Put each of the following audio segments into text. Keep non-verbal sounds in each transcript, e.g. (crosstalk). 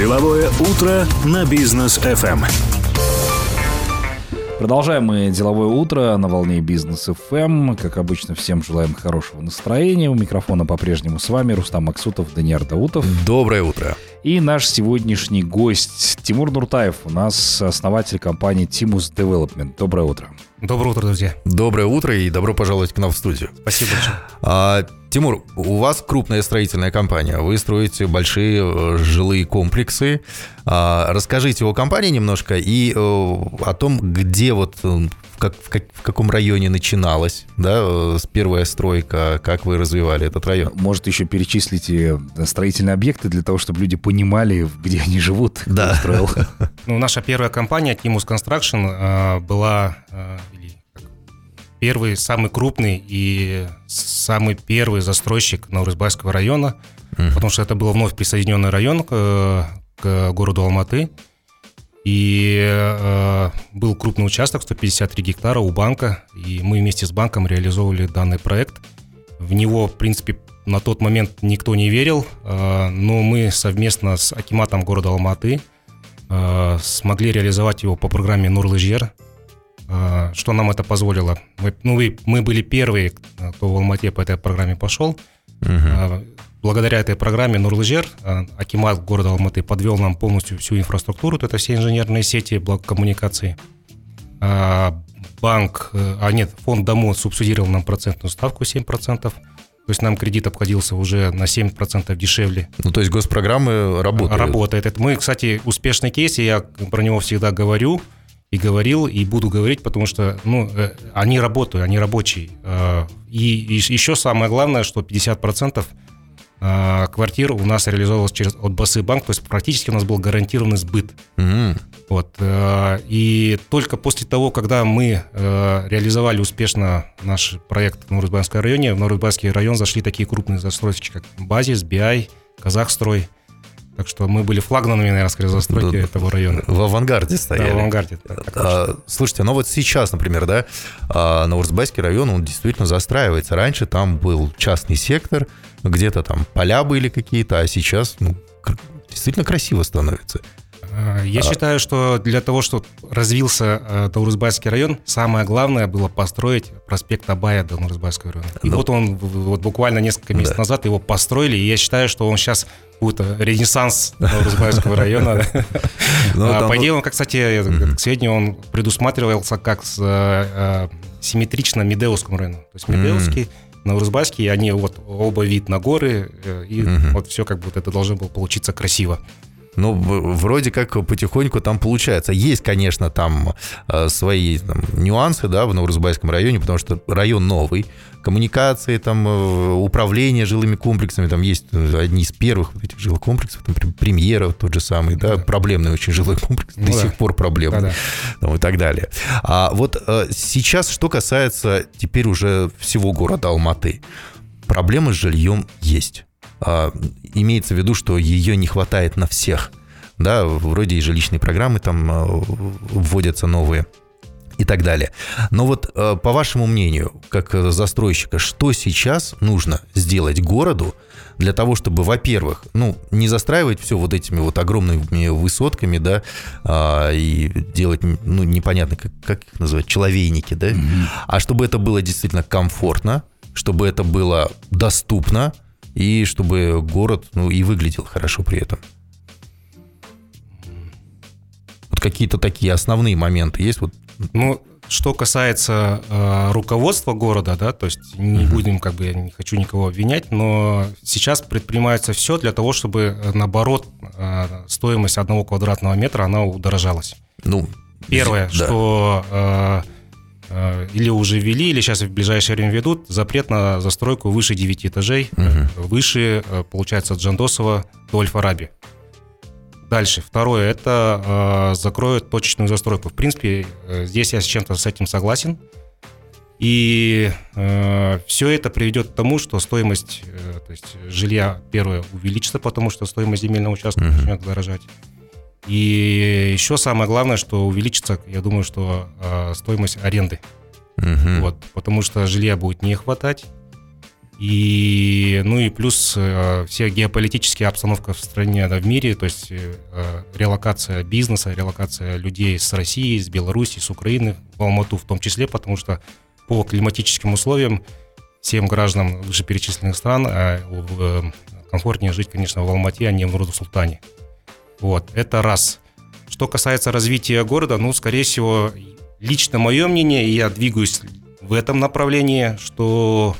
Деловое утро на бизнес FM. Продолжаем мы деловое утро на волне бизнес FM. Как обычно, всем желаем хорошего настроения. У микрофона по-прежнему с вами Рустам Максутов, Даниил Даутов. Доброе утро. И наш сегодняшний гость Тимур Нуртаев, у нас основатель компании Timus Development. Доброе утро. Доброе утро, друзья. Доброе утро и добро пожаловать к нам в студию. Спасибо большое. А, Тимур, у вас крупная строительная компания, вы строите большие э, жилые комплексы. А, расскажите о компании немножко и э, о том, где вот э, как, в, как, в каком районе начиналась, да, с первая стройка, как вы развивали этот район? Может, еще перечислите строительные объекты для того, чтобы люди понимали, где они живут, кто Да. строил. (laughs) Ну, наша первая компания Timus Construction была или первый, самый крупный и самый первый застройщик Наурызбайского района, Мгм. потому что это был вновь присоединенный район к, к городу Алматы. И э, был крупный участок, 153 гектара у банка, и мы вместе с банком реализовывали данный проект. В него, в принципе, на тот момент никто не верил, э, но мы совместно с Акиматом города Алматы э, смогли реализовать его по программе Нурлыжер. Э, Что нам это позволило? Мы, ну, мы были первые, кто в Алмате по этой программе пошел. А, Благодаря этой программе Нурлыжер а, Акимат города Алматы подвел нам полностью всю инфраструктуру, это все инженерные сети, блок коммуникации. А, Банк, а нет, фонд Дамо субсидировал нам процентную ставку 7%. То есть нам кредит обходился уже на 7% дешевле. Ну, то есть госпрограммы работают. Работает. Это мы, кстати, успешный кейс, и я про него всегда говорю и говорил, и буду говорить, потому что ну, э, они работают, они рабочие. Э, И, еще самое главное, что 50% э, квартир у нас реализовывалось через от Басы банк, то есть практически у нас был гарантированный сбыт. Мгм. Вот. И только после того, когда мы реализовали успешно наш проект в Нурузбанском районе, в Нурузбанский район зашли такие крупные застройщики, как Базис, BI, Казахстрой. Так что мы были флагманами, наверное, скорее застройки Да. этого района. В авангарде Да, стояли. в авангарде. да. А, слушайте, ну вот сейчас, например, да, а, Новороссийский район, он действительно застраивается. Раньше там был частный сектор, где-то там поля были какие-то, а сейчас, ну, действительно красиво становится. Э, Я считаю, что для того, чтобы развился э, Таурузбайский район, самое главное было построить проспект Абая до Таурузбайского района. И Ну, вот он вот буквально несколько месяцев да. назад его построили, и я считаю, что он сейчас э, ренессанс Таурузбайского района. Ну, А, По идее, он, кстати, к сведению, он предусматривался как э, э, симметрично Медеускому району. То есть М. Медеуский, Наурузбайский, они вот оба вид на горы, э, и вот все как будто это должно было получиться красиво. Ну, вроде как потихоньку там получается. Есть, конечно, там э, свои там, нюансы, да, в Новороссийском районе, потому что район новый, коммуникации, там, э, управление жилыми комплексами, там есть э, одни из первых вот этих жилых комплексов, там, Прем- премьера тот же самый, да, Да. проблемный очень жилой комплекс, Ну до да. сих пор проблемный. Да-да. ну, и так далее. А вот сейчас, что касается теперь уже всего города Алматы, проблемы с жильем есть. А, имеется в виду, что ее не хватает на всех. Да, вроде и жилищные программы там э, вводятся новые и так далее. Но вот э, по вашему мнению, как застройщика, что сейчас нужно сделать городу для того, чтобы, во-первых, ну, не застраивать все вот этими вот огромными высотками, да, а, и делать, ну, непонятно, как, как их называть, человейники, да, а чтобы это было действительно комфортно, чтобы это было доступно, и чтобы город, ну, и выглядел хорошо при этом. Вот какие-то такие основные моменты есть? Вот, Ну, что касается э, руководства города, да, то есть не будем, как бы, я не хочу никого обвинять, но сейчас предпринимается все для того, чтобы, э, наоборот, э, стоимость одного квадратного метра, она удорожалась. ну, Первое, да. что э, или уже ввели, или сейчас в ближайшее время ведут запрет на застройку выше 9 этажей, э, Мгм. выше, э, получается, от Джандосова до Аль-Фараби. Дальше. Второе, это э, закроют точечную застройку. В принципе, э, здесь я с чем-то с этим согласен. И все это приведет к тому, что стоимость э, то есть жилья, первое, увеличится, потому что стоимость земельного участка Мгм. начнет дорожать. И еще самое главное, что увеличится, я думаю, что э, стоимость аренды. Мгм. Вот, потому что жилья будет не хватать. И, ну и плюс э, вся геополитическая обстановка в стране, да, в мире, то есть э, релокация бизнеса, релокация людей с России, с Беларуси, с Украины в Алмату в том числе, потому что по климатическим условиям всем гражданам вышеперечисленных стран э, э, комфортнее жить, конечно, в Алмате, а не в Нур-Султане. Вот, это раз. Что касается развития города, ну, скорее всего, лично мое мнение, и я двигаюсь в этом направлении, что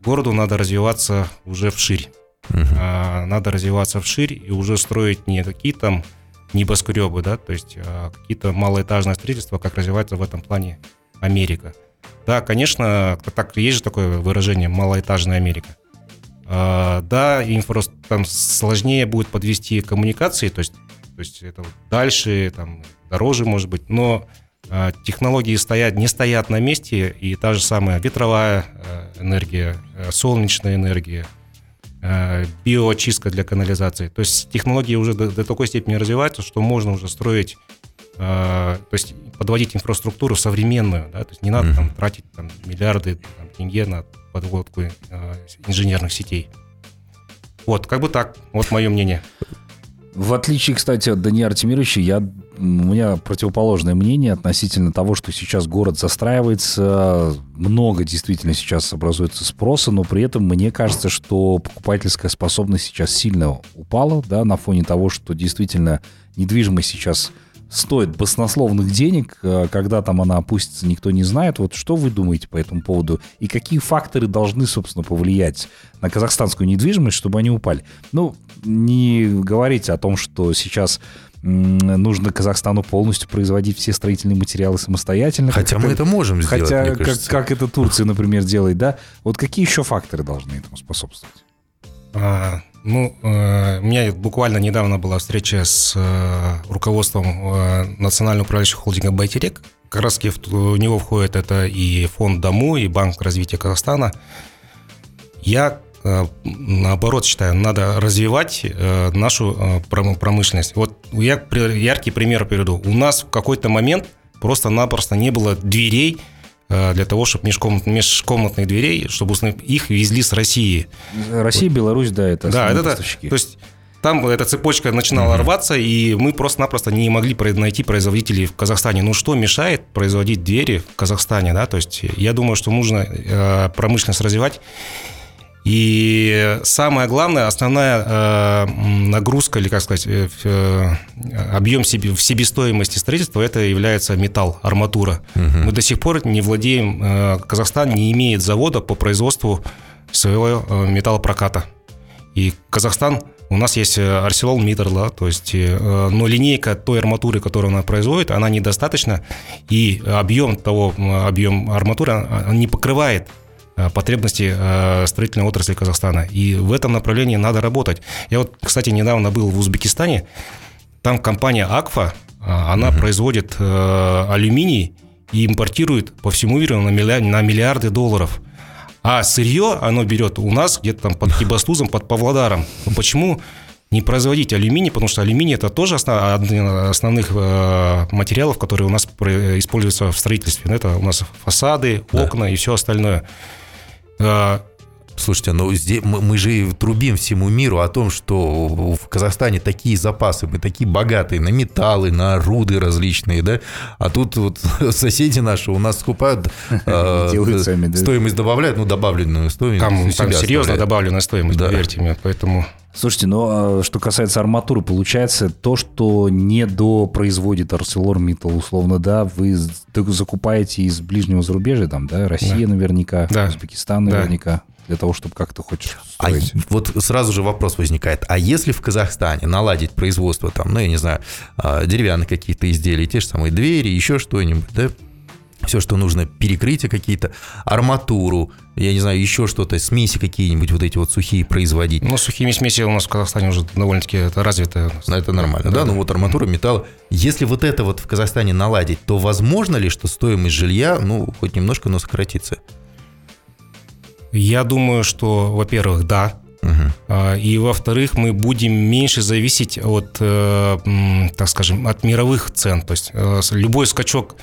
городу надо развиваться уже вширь. Uh-huh. А, надо развиваться вширь и уже строить не такие там небоскребы, да, то есть а какие-то малоэтажные строительства, как развивается в этом плане Америка. Да, конечно, так есть же такое выражение «малоэтажная Америка». А, да, инфра... там сложнее будет подвести коммуникации, то есть, то есть это дальше, там, дороже, может быть, но а, технологии стоят, не стоят на месте, и та же самая ветровая э, энергия, солнечная энергия, биоочистка для канализации. То есть технологии уже до, до такой степени развиваются, что можно уже строить, то есть подводить инфраструктуру современную, да, то есть не надо там тратить там, миллиарды там, тенге на подводку инженерных сетей. Вот, как бы так, вот мое мнение. В отличие, кстати, от Даниила Артемировича, я, у меня противоположное мнение относительно того, что сейчас город застраивается, много действительно сейчас образуется спроса, но при этом мне кажется, что покупательская способность сейчас сильно упала, да, на фоне того, что действительно недвижимость сейчас стоит баснословных денег, э, когда там она опустится, никто не знает. Вот что вы думаете по этому поводу? И какие факторы должны, собственно, повлиять на казахстанскую недвижимость, чтобы они упали? Ну, не говорите о том, что сейчас нужно Казахстану полностью производить все строительные материалы самостоятельно. Хотя мы это можем сделать, Хотя, как, как это Турция, например, делает, да? Вот какие еще факторы должны этому способствовать? А, ну, э, у меня буквально недавно была встреча с э, руководством э, национального управляющего холдинга «Байтерек». Как раз в него входит это и фонд «Дому», и Банк развития Казахстана. Я наоборот считаю, надо развивать нашу промышленность. Вот я яркий пример приведу. У нас в какой-то момент просто-напросто не было дверей для того, чтобы межкомнат, межкомнатных дверей, чтобы их везли с России. Россия, вот. Беларусь, да, это да, это, поставщики. То есть там эта цепочка начинала угу. рваться, и мы просто-напросто не могли найти производителей в Казахстане. Ну что мешает производить двери в Казахстане, да? То есть я думаю, что нужно э, промышленность развивать. И самое главное, основная э, нагрузка, или как сказать, э, э, объем в себестоимости строительства, это является металл, арматура. Угу. Мы до сих пор не владеем, Казахстан не имеет завода по производству своего металлопроката. И Казахстан у нас есть Арселол Митр, да, то есть, но линейка той арматуры, которую она производит, она недостаточна, и объем того, объем арматуры не покрывает потребности э, строительной отрасли Казахстана. И в этом направлении надо работать. Я вот, кстати, недавно был в Узбекистане. Там компания Акфа, э, она угу. производит алюминий и импортирует по всему миру на миллиарды долларов. А сырье оно берет у нас где-то там под Кибастузом, под Павлодаром. Почему не производить алюминий, потому что алюминий это тоже основ, один из основных материалов, которые у нас используются в строительстве. Это у нас фасады, окна да. и все остальное. А, слушайте, ну здесь мы, мы же трубим всему миру о том, что в Казахстане такие запасы, мы такие богатые на металлы, на руды различные, да, а тут вот (laughs) соседи наши у нас скупают, (laughs) э, стоимость добавляют, ну добавленную стоимость. Там, там серьезно добавленная стоимость, да. поверьте мне, поэтому... Слушайте, ну а что касается арматуры, получается то, что не допроизводит ArcelorMittal, условно, да, вы закупаете из ближнего зарубежья, там, да, Россия да. наверняка, да. Узбекистан наверняка. Да для того, чтобы как-то хочешь а строить. А вот сразу же вопрос возникает. А если в Казахстане наладить производство там, ну, я не знаю, а, деревянных каких-то изделий, те же самые двери, еще что-нибудь, да, все, что нужно, перекрытия какие-то, арматуру, я не знаю, еще что-то, смеси какие-нибудь вот эти вот сухие производить. Ну, сухими смеси у нас в Казахстане уже довольно-таки это развито. Это нормально, да, да? да? Ну, вот арматура, металл. Если вот это вот в Казахстане наладить, то возможно ли, что стоимость жилья, ну, хоть немножко, но сократится? Я думаю, что, во-первых, да, Uh-huh. И во-вторых, мы будем меньше зависеть от, э, так скажем, от мировых цен. То есть э, любой скачок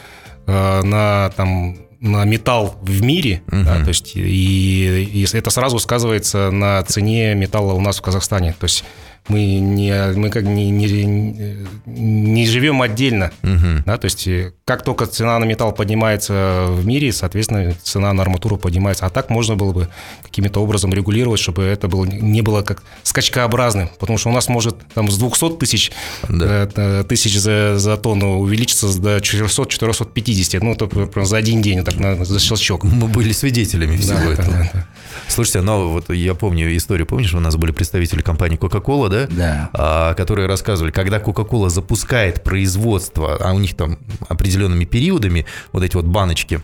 на там на металл в мире, Мгм. да, то есть и, и это сразу сказывается на цене металла у нас в Казахстане. То есть мы не мы как не, не, не живем отдельно, Мгм. да, то есть э, как только цена на металл поднимается в мире, соответственно цена на арматуру поднимается. А так можно было бы каким-то образом регулировать, чтобы это было не было как скачкообразным, потому что у нас может там с 200 тысяч Да. э, тысяч за, за тонну увеличиться до 400-450, ну, это прям за один день, так на, за щелчок. Мы были свидетелями всего Да, этого. да, да. Слушайте, но вот я помню историю, помнишь, у нас были представители компании Coca-Cola, да? Да. А, которые рассказывали, когда Coca-Cola запускает производство, а у них там определенными периодами вот эти вот баночки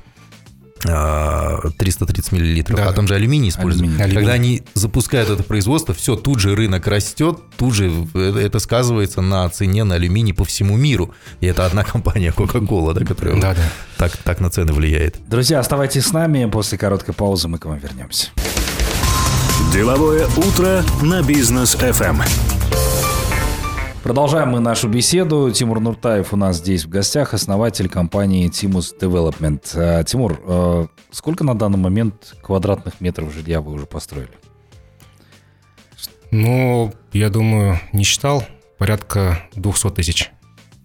а, 330 миллилитров, Да, а да. там же алюминий используют. Алюминий. Алюминий. Когда они запускают это производство, все, тут же рынок растет, тут же это- это сказывается на цене на алюминий по всему миру. И это одна (laughs) компания Coca-Cola, да, которая Да, да. так, так на цены влияет. Друзья, оставайтесь с нами. После короткой паузы мы к вам вернемся. Деловое утро на бизнес FM. Продолжаем мы нашу беседу. Тимур Нуртаев у нас здесь в гостях, основатель компании Timus Development. А, Тимур, э, сколько на данный момент квадратных метров жилья вы уже построили? Ну, я думаю, не считал, порядка 200 тысяч.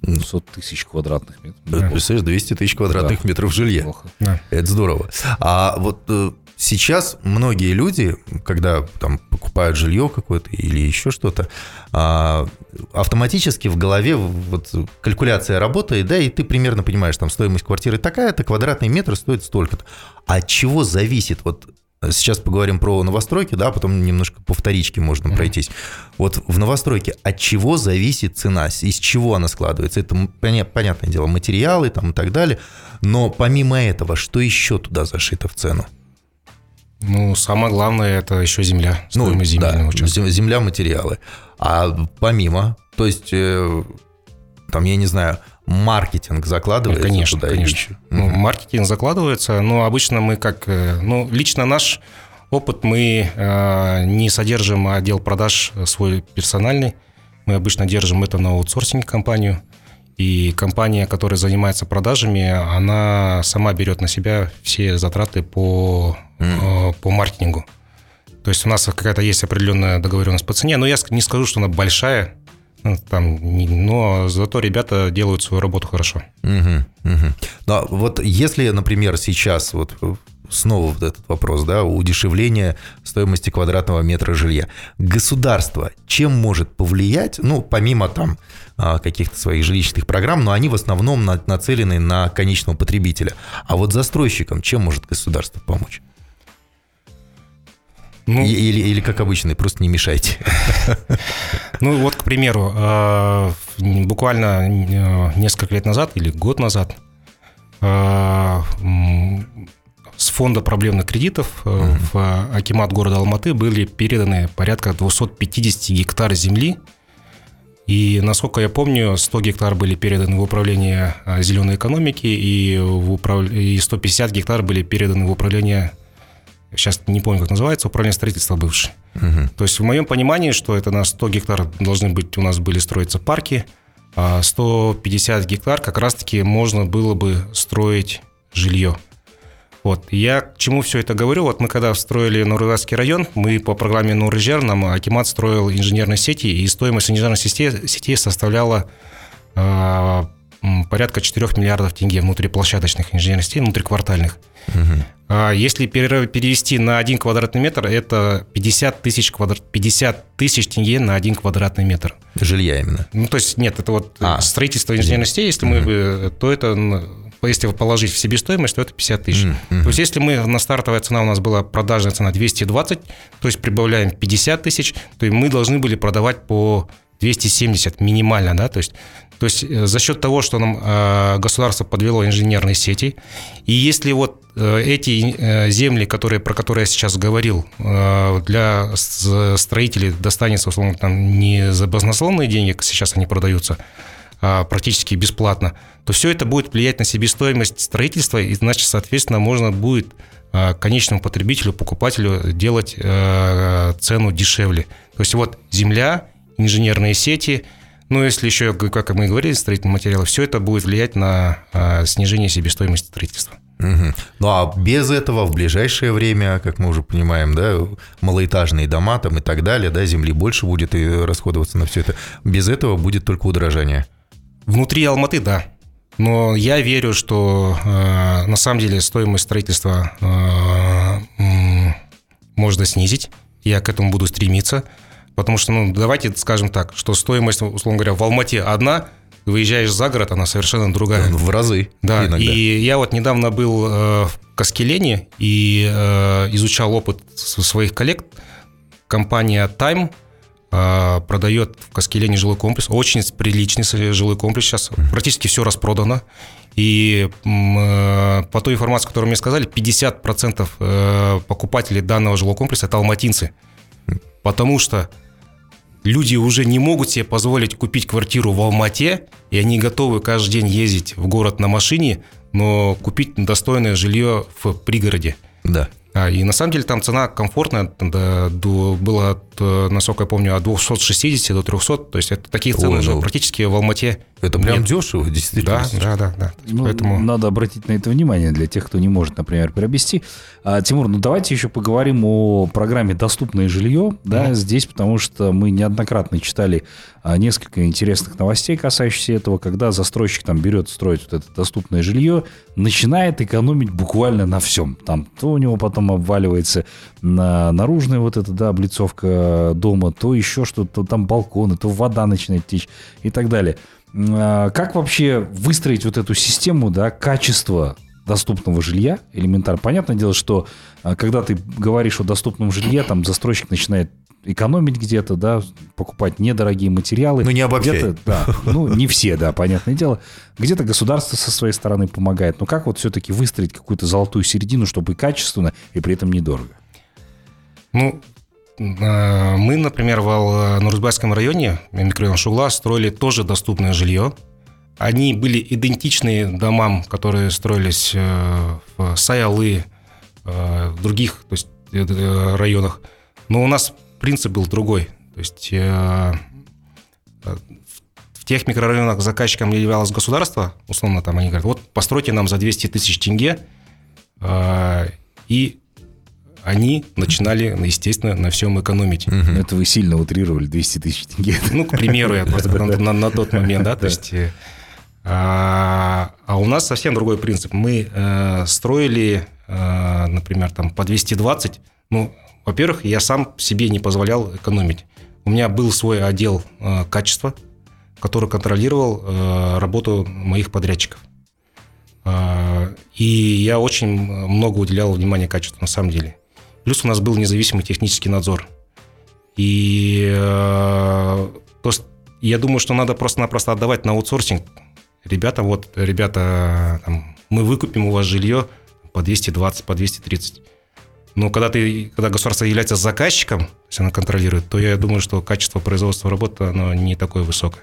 500 тысяч квадратных метров. Да. Представляешь, 200 тысяч квадратных Да. метров жилья. Неплохо. Да. Это здорово. А вот э, сейчас многие люди, когда там покупают жилье какое-то или еще что-то, а, автоматически в голове вот калькуляция работает, да, и ты примерно понимаешь, там стоимость квартиры такая-то, квадратный метр стоит столько-то. А от чего зависит? Вот э, сейчас поговорим про новостройки, да, потом немножко по вторичке можно пройтись. Вот в новостройке от чего зависит цена, из чего она складывается? Это, понятное дело, материалы там и так далее, но помимо этого, что еще туда зашито в цену? Ну, самое главное, это еще земля, стоимость земельного Ну, да, участка. зем- земля, материалы. А помимо, то есть, э, там, я не знаю, маркетинг Ну, закладывается конечно, туда конечно. еще? Ну, маркетинг закладывается, но обычно мы как... э, Ну, лично наш опыт, мы э, не содержим отдел продаж свой персональный. Мы обычно держим это на аутсорсинг компанию. И компания, которая занимается продажами, она сама берет на себя все затраты по, э, по маркетингу. То есть у нас какая-то есть определенная договоренность по цене, но я не скажу, что она большая, ну, там, но зато ребята делают свою работу хорошо. Мгм, мгм. Ну, а вот если, например, сейчас вот э, снова вот этот вопрос, да, удешевление стоимости квадратного метра жилья. Государство чем может повлиять, ну, помимо там а, каких-то своих жилищных программ, но они в основном на- нацелены на конечного потребителя. А вот застройщикам чем может государство помочь? Ну, Или, или как обычно, просто не мешайте. (laughs) Ну вот, к примеру, в- буквально э, несколько лет назад или год назад с фонда проблемных кредитов э, в Акимат города Алматы были переданы порядка 250 гектар земли. И, насколько я помню, 100 гектар были переданы в управление э, зеленой экономики, и, в управ- и 150 гектар были переданы в управление, сейчас не помню, как называется, управление строительства бывшее. Мгм. То есть в моем понимании, что это на 100 гектар должны быть, у нас были строиться парки, а 150 гектар как раз-таки можно было бы строить жилье. Вот. Я к чему все это говорю? Вот мы когда строили Нургазский район, мы по программе Нуржер, нам Акимат строил инженерные сети, и стоимость инженерных сетей, сетей составляла а, м, порядка 4 миллиардов тенге внутриплощадочных инженерных сетей, внутриквартальных. Мгм. А Если пере- перевести на один квадратный метр, это 50 тысяч, квадрат, 50 тысяч тенге на один квадратный метр. Жилья именно. Ну, то есть, нет, это вот А. э, строительство инженерных сетей, если мы, бы, то это, если положить в себестоимость, то это 50 тысяч. Мгм. То есть, если мы, на стартовая цена у нас была продажная цена 220, то есть прибавляем 50 тысяч, то мы должны были продавать по 270 минимально, да, то есть, то есть э, за счет того, что нам э, государство подвело инженерные сети, и если вот э, эти э, земли, которые, про которые я сейчас говорил, э, для строителей достанется, условно, там не за баснословные деньги, сейчас они продаются, практически бесплатно, то все это будет влиять на себестоимость строительства, и значит, соответственно, можно будет а, конечному потребителю, покупателю делать э, цену дешевле. То есть вот земля, инженерные сети, Ну, если еще, как мы и говорили, строительные материалы, все это будет влиять на а, снижение себестоимости строительства. Угу. Ну а без этого в ближайшее время, как мы уже понимаем, да, малоэтажные дома там и так далее, да, земли больше будет и расходоваться на все это. Без этого будет только удорожание. Внутри Алматы, да. Но я верю, что э, на самом деле стоимость строительства э, можно снизить. Я к этому буду стремиться. Потому что, ну, давайте скажем так, что стоимость, условно говоря, в Алмате одна, выезжаешь за город, она совершенно другая. В разы. Да, иногда. и я вот недавно был э, в Каскелене и э, изучал опыт своих коллег. Компания Time продает в Каскелене жилой комплекс, очень приличный жилой комплекс сейчас, практически все распродано. И по той информации, которую мне сказали, 50% покупателей данного жилого комплекса – это алматинцы. Потому что люди уже не могут себе позволить купить квартиру в Алмате, и они готовы каждый день ездить в город на машине, но купить достойное жилье в пригороде. Да. А, и на самом деле там цена комфортная, да, до, была, от, э, насколько я помню, от 260 до 300. То есть это такие цены Ой, уже ну, практически в Алмате. Это прям нет. дешево, действительно. Да, да, да. да. Ну, Поэтому... Надо обратить на это внимание для тех, кто не может, например, приобрести. А, Тимур, ну давайте еще поговорим о программе «Доступное жилье». Да, mm. здесь, потому что мы неоднократно читали а, несколько интересных новостей, касающихся этого, когда застройщик там берет строить вот это доступное жилье, начинает экономить буквально на всем. Там то у него потом обваливается на наружная вот эта, да, облицовка дома, то еще что-то, то там балконы, то вода начинает течь и так далее. А, как вообще выстроить вот эту систему, да, качества доступного жилья, элементарно. Понятное дело, что а, когда ты говоришь о доступном жилье, там застройщик начинает экономить где-то, да, покупать недорогие материалы. Ну, не обобщай. Да, ну, не все, да, понятное дело. Где-то государство со своей стороны помогает. Но как вот все-таки выстроить какую-то золотую середину, чтобы и качественно, и при этом недорого? Ну, мы, например, в Нурзбайском районе, микрорайон Шугла, строили тоже доступное жилье. Они были идентичны домам, которые строились э, в Саялы, э, в других то есть, э, районах. Но у нас принцип был другой. То есть в тех микрорайонах заказчиком являлось государство, условно там они говорят, вот постройте нам за 200 тысяч тенге, и они начинали, естественно, на всем экономить. Угу. Это вы сильно утрировали, 200 тысяч тенге. Ну, к примеру, я просто на, тот момент, да, то есть... Э, а, а у нас совсем другой принцип. Мы э, строили, э, например, там по 220. Ну, во-первых, я сам себе не позволял экономить. У меня был свой отдел э, качества, который контролировал э, работу моих подрядчиков. Э, и я очень много уделял внимания качеству, на самом деле. Плюс у нас был независимый технический надзор. И э, то я думаю, что надо просто-напросто отдавать на аутсорсинг. Ребята, вот, ребята, там, мы выкупим у вас жилье по 220, по 230. Но когда, ты, когда государство является заказчиком, если оно контролирует, то я думаю, что качество производства работы оно не такое высокое.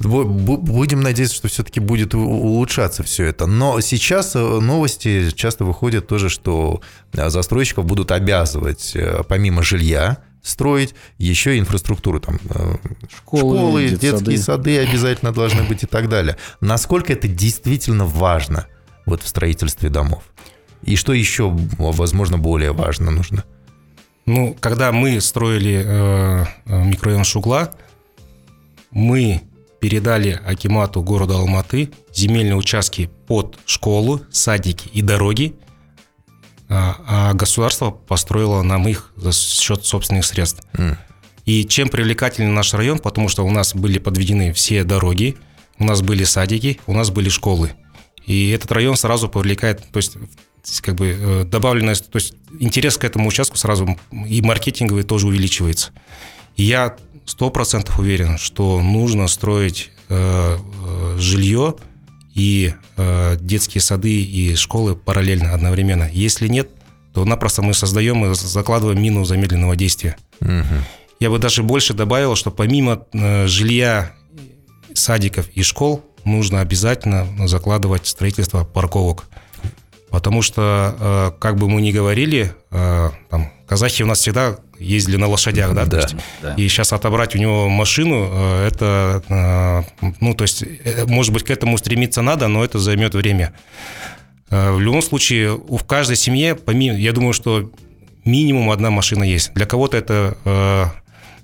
Будем надеяться, что все-таки будет улучшаться все это. Но сейчас э, новости часто выходят тоже, что э, застройщиков будут обязывать э, помимо жилья строить еще инфраструктуру, там школы, школы детские сады. сады обязательно должны быть и так далее. Насколько это действительно важно вот в строительстве домов? И что еще, возможно, более важно нужно? Ну, когда мы строили э, микрорайон Шугла, мы передали Акимату города Алматы земельные участки под школу, садики и дороги, а, а государство построило нам их за счет собственных средств. Mm. И чем привлекательный наш район, потому что у нас были подведены все дороги, у нас были садики, у нас были школы. И этот район сразу привлекает, то есть как бы э, добавленность, то есть интерес к этому участку сразу и маркетинговый тоже увеличивается. И я сто процентов уверен, что нужно строить э, э, жилье и э, детские сады и школы параллельно, одновременно. Если нет, то напросто мы создаем и закладываем мину замедленного действия. Угу. Я бы даже больше добавил, что помимо э, жилья, садиков и школ, нужно обязательно закладывать строительство парковок. Потому что, э, как бы мы ни говорили, э, там, казахи у нас всегда ездили на лошадях, да, Да, да. и сейчас отобрать у него машину, э, это, э, ну, то есть, э, может быть, к этому стремиться надо, но это займет время. В любом случае, в каждой семье, помимо, я думаю, что минимум одна машина есть. Для кого-то это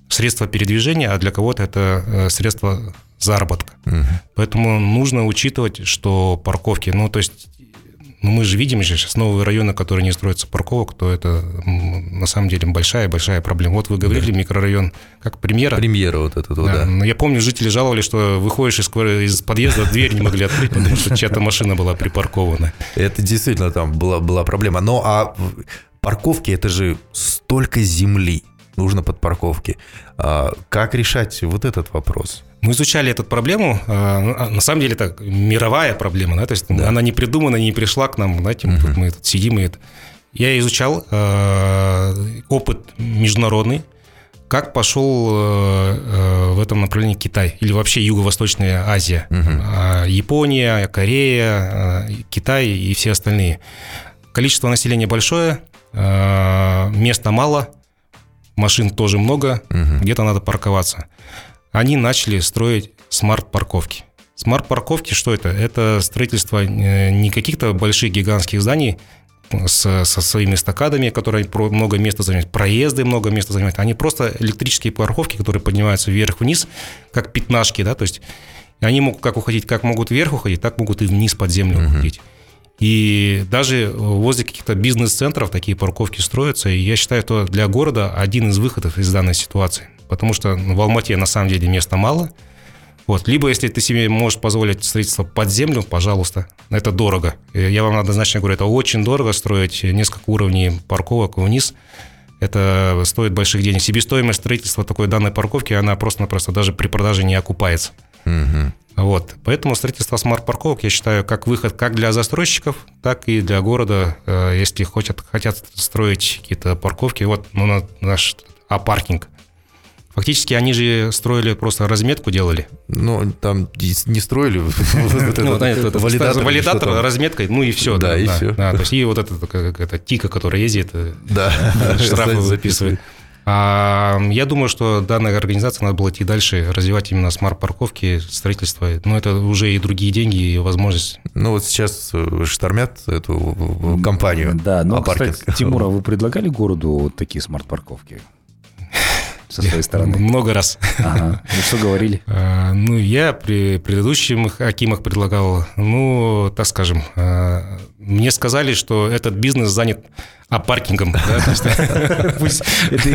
средство передвижения, а для кого-то это средство заработка. Поэтому нужно учитывать, что парковки, ну, то есть, ну, мы же видим же сейчас новые районы, которые не строятся парковок, то это на самом деле большая-большая проблема. Вот вы говорили, микрорайон как премьера. Премьера вот эта, вот, Да, да. но я помню, жители жаловались, что выходишь из, из подъезда, дверь не могли открыть, потому что чья-то машина была припаркована. Это действительно там была, была проблема. Но а парковки это же столько земли нужно под парковки. А как решать вот этот вопрос? Мы изучали эту проблему. а, На самом деле это мировая проблема, да, то есть она не придумана, не пришла к нам, знаете, тут- мы тут сидим и это. Я изучал э, опыт международный, как пошел э, в этом направлении Китай или вообще Юго-Восточная Азия, А, Япония, Корея, Китай и все остальные. Количество населения большое, э, места мало, машин тоже много, где-то надо парковаться. Они начали строить смарт-парковки. Смарт-парковки что это? Это строительство э, не каких-то больших гигантских зданий с- со своими эстакадами, которые много места занимают, проезды много места занимают. Они просто электрические парковки, которые поднимаются вверх-вниз, как пятнашки, да, то есть они могут как уходить, как могут вверх уходить, так могут и вниз под землю уходить. И даже возле каких-то бизнес-центров такие парковки строятся. И я считаю, что для города один из выходов из данной ситуации. Потому что ну, в Алмате на самом деле места мало. Вот. Либо если ты себе можешь позволить строительство под землю, пожалуйста, это дорого. Э, Я вам однозначно говорю, это очень дорого строить несколько уровней парковок вниз. Это стоит больших денег. Себестоимость строительства такой данной парковки, она просто-напросто даже при продаже не окупается. Вот. Поэтому строительство смарт-парковок, я считаю, как выход как для застройщиков, так и для города, э, если хотят, хотят строить какие-то парковки. Вот ну, на- наш А-паркинг. Фактически они же строили, просто разметку делали. Ну, там не строили (laughs) Ну, валидатор, разметкой, ну и все. Да, и. Да, то есть и вот это тика, которая ездит, э, (laughs) штрафы записывает. А, я думаю, что данная организация надо было идти дальше, развивать именно смарт-парковки, строительство. Но это уже и другие деньги, и возможность. Ну, вот сейчас э, штормят эту компанию. Да, но, А-паркинг. кстати, Тимур, а вы предлагали городу вот такие смарт-парковки? Со своей стороны. Много раз. Ага. Ну, что говорили? А, (laughs) Ну, я при предыдущих Акимах предлагал, ну, так скажем, а, мне сказали, что этот бизнес занят есть- (laughs) Пусть это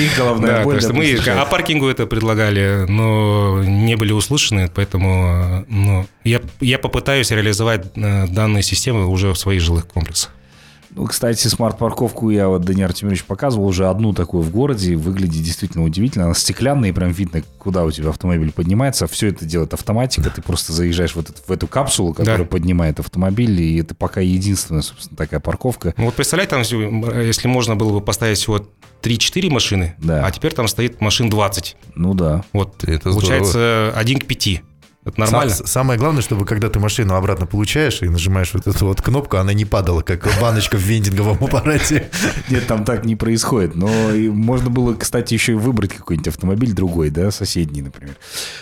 их головная боль. мы решают. апаркингу это предлагали, но не были услышаны, поэтому ну, я, попытаюсь реализовать э, данные системы уже в своих жилых комплексах. Ну, кстати, смарт-парковку я вот Даниил Артемьевич показывал уже одну такую в городе. Выглядит действительно удивительно. Она стеклянная, и прям видно, куда у тебя автомобиль поднимается. Все это делает автоматика. Ты просто заезжаешь в, этот- в эту капсулу, которая Да. поднимает автомобиль. И это пока единственная, собственно, такая парковка. Ну вот представляй, там, всё- если можно было бы поставить всего 3-4 машины, Да. а теперь там стоит машин 20. Ну да. Вот, Это получается 1 к 5. Это нормально? Сам- самое главное, чтобы когда ты машину обратно получаешь и нажимаешь вот эту вот кнопку, она не падала, как баночка в вендинговом (laughs) аппарате. Нет, там так не происходит. Но и можно было, кстати, еще и выбрать какой-нибудь автомобиль другой, да, соседний, например.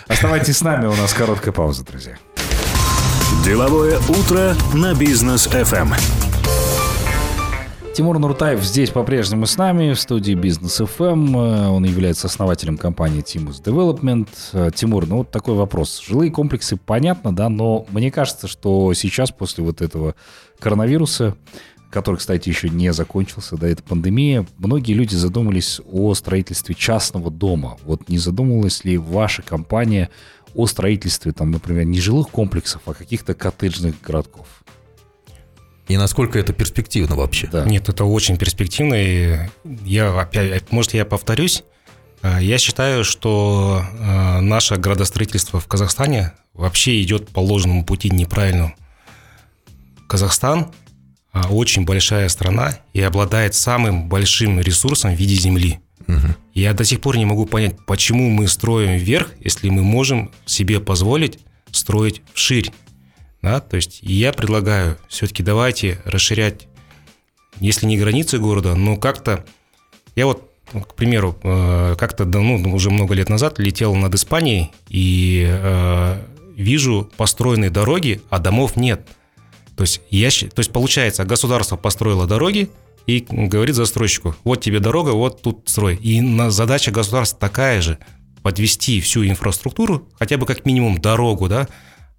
Оставайтесь с нами, у нас короткая пауза, друзья. Деловое утро на бизнес FM. Тимур Нуртаев здесь по-прежнему с нами в студии Бизнес FM. Э, Он является основателем компании Timus Development. Э, Тимур, ну вот такой вопрос. Жилые комплексы понятно, да, но мне кажется, что сейчас после вот этого коронавируса, который, кстати, еще не закончился, да, это пандемия, многие люди задумались о строительстве частного дома. Вот не задумывалась ли ваша компания о строительстве, там, например, не жилых комплексов, а каких-то коттеджных городков? И насколько это перспективно вообще? Да. Нет, это очень перспективно. И я опять, может, я повторюсь. А, Я считаю, что а, наше градостроительство в Казахстане вообще идет по ложному пути неправильному. Казахстан а, очень большая страна и обладает самым большим ресурсом в виде земли. Я до сих пор не могу понять, почему мы строим вверх, если мы можем себе позволить строить вширь. Да? То есть я предлагаю все-таки давайте расширять, если не границы города, но как-то Я вот, к примеру, э, как-то ну, уже много лет назад летел над Испанией и э, вижу построенные дороги, а домов нет. То есть, я, то есть получается, государство построило дороги, и говорит застройщику, вот тебе дорога, вот тут строй. И задача государства такая же, подвести всю инфраструктуру, хотя бы как минимум дорогу, да,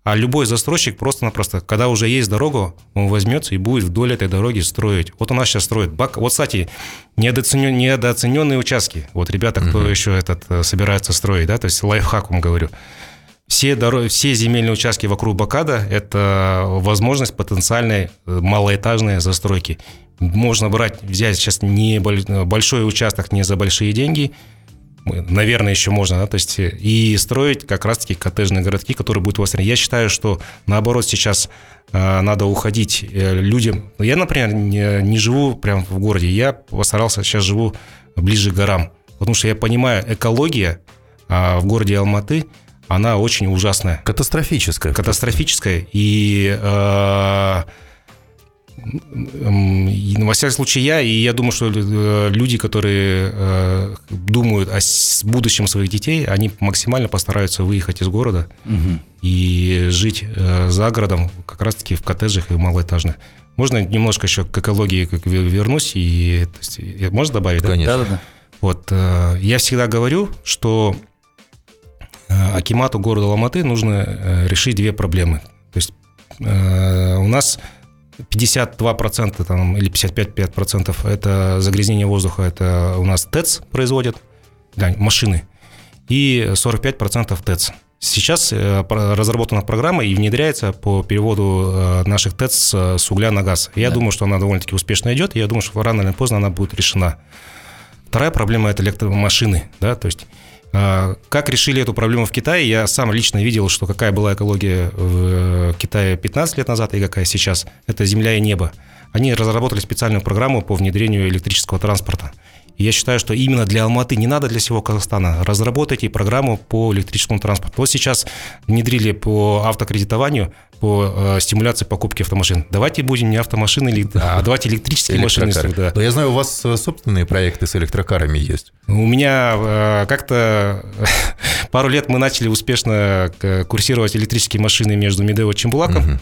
а любой застройщик просто-напросто, когда уже есть дорога, он возьмется и будет вдоль этой дороги строить. Вот у нас сейчас строят. Бак... Вот, кстати, недооценен... недооцененные участки. Вот ребята, кто угу. еще этот э, собирается строить, да, то есть лайфхаком говорю. Все, дорог... все земельные участки вокруг Бакада – это возможность потенциальной э, малоэтажной застройки. Можно брать, взять сейчас не большой участок не за большие деньги, наверное, еще можно, да, то есть и строить как раз-таки коттеджные городки, которые будут востребованы. Я считаю, что наоборот сейчас э, надо уходить э, людям. Я, например, не, живу прямо в городе, я постарался, сейчас живу ближе к горам, потому что я понимаю, экология э, в городе Алматы, она очень ужасная. Катастрофическая. Катастрофическая. И э, во всяком случае, я, и я думаю, что э, люди, которые э, думают о будущем своих детей, они максимально постараются выехать из города угу. и жить э, за городом, как раз-таки в коттеджах и малоэтажных. Можно немножко еще к экологии как вернусь, и то есть, можно добавить? Конечно. Да, да, да. Вот, я всегда говорю, что Акимату города Ломаты нужно решить две проблемы. То есть у нас 52% там, или 55% это загрязнение воздуха, это у нас ТЭЦ производят, да, машины, и 45% ТЭЦ. Сейчас э, разработана программа и внедряется по переводу э, наших ТЭЦ с угля на газ. Я да. думаю, что она довольно-таки успешно идет, и я думаю, что рано или поздно она будет решена. Вторая проблема – это электромашины. Да? То есть как решили эту проблему в Китае? Я сам лично видел, что какая была экология в Китае 15 лет назад и какая сейчас. Это земля и небо. Они разработали специальную программу по внедрению электрического транспорта. Я считаю, что именно для Алматы, не надо для всего Казахстана, разработайте программу по электрическому транспорту. Вот сейчас внедрили по автокредитованию, по э, стимуляции покупки автомашин. Давайте будем не автомашины, а давайте электрические (laughs) машины. Да. Но я знаю, у вас э, собственные проекты с электрокарами есть. У меня э, как-то (laughs) пару лет мы начали успешно э, курсировать электрические машины между Медео и Чембулаком. Угу.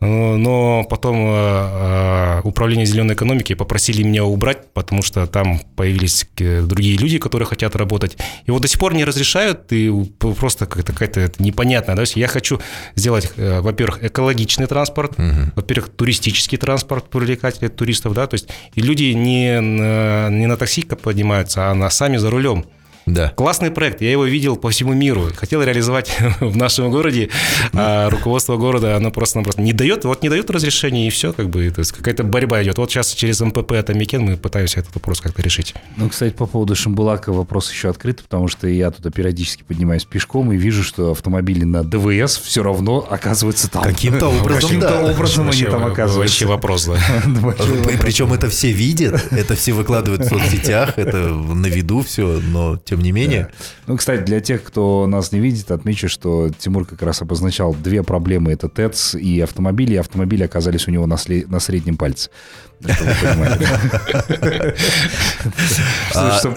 Но потом э, э, управление зеленой экономики попросили меня убрать, потому что там появились другие люди, которые хотят работать. И вот до сих пор не разрешают, и просто какая-то непонятная. Да? Я хочу сделать, э, во-первых, экологичный транспорт, угу. во-первых, туристический транспорт, привлекать туристов, да, то есть и люди не, не на такси поднимаются, а на сами за рулем. Да. Классный проект, я его видел по всему миру. Хотел реализовать (laughs) в нашем городе, а руководство города, оно просто-напросто не дает, вот не дает разрешения, и все, как бы, то есть какая-то борьба идет. Вот сейчас через МПП это Микен мы пытаемся этот вопрос как-то решить. Ну, кстати, по поводу Шамбулака вопрос еще открыт, потому что я туда периодически поднимаюсь пешком и вижу, что автомобили на ДВС все равно оказываются там. Каким-то образом, Каким-то да. образом они там оказываются. Вообще вопрос, да. (laughs) Причем это все видят, это все выкладывают в соцсетях, это на виду все, но тем не менее. Да. Ну, кстати, для тех, кто нас не видит, отмечу, что Тимур как раз обозначал две проблемы. Это ТЭЦ и автомобили. И автомобили оказались у него на, сле... на среднем пальце. Чтобы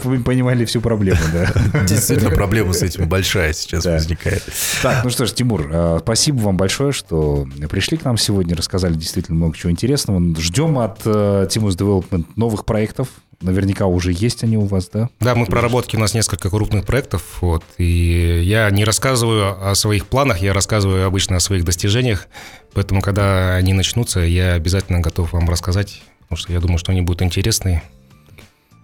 вы понимали. (laughs) А всю проблему, да. Действительно, проблема с этим большая сейчас возникает. Так, ну что ж, Тимур, а, спасибо вам большое, что пришли к нам сегодня, рассказали действительно много чего интересного. Ждем от э, Timus Development новых проектов, Наверняка уже есть они у вас, да? Да, мы в проработке, у нас несколько крупных проектов. Вот, и я не рассказываю о своих планах, я рассказываю обычно о своих достижениях. Поэтому, когда они начнутся, я обязательно готов вам рассказать, потому что я думаю, что они будут интересные.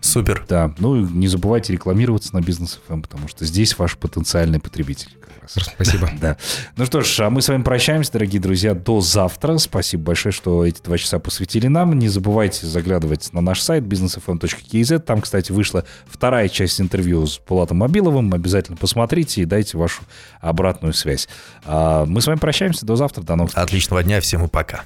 Супер. Да, ну не забывайте рекламироваться на бизнес FM, потому что здесь ваш потенциальный потребитель. Спасибо. (laughs) Да. Ну что ж, а мы с вами прощаемся, дорогие друзья, до завтра. Спасибо большое, что эти два часа посвятили нам. Не забывайте заглядывать на наш сайт businessfm.kz. Там, кстати, вышла вторая часть интервью с Пулатом Мобиловым. Обязательно посмотрите и дайте вашу обратную связь. А мы с вами прощаемся. До завтра. До новых встреч. Отличного дня. Всем и пока.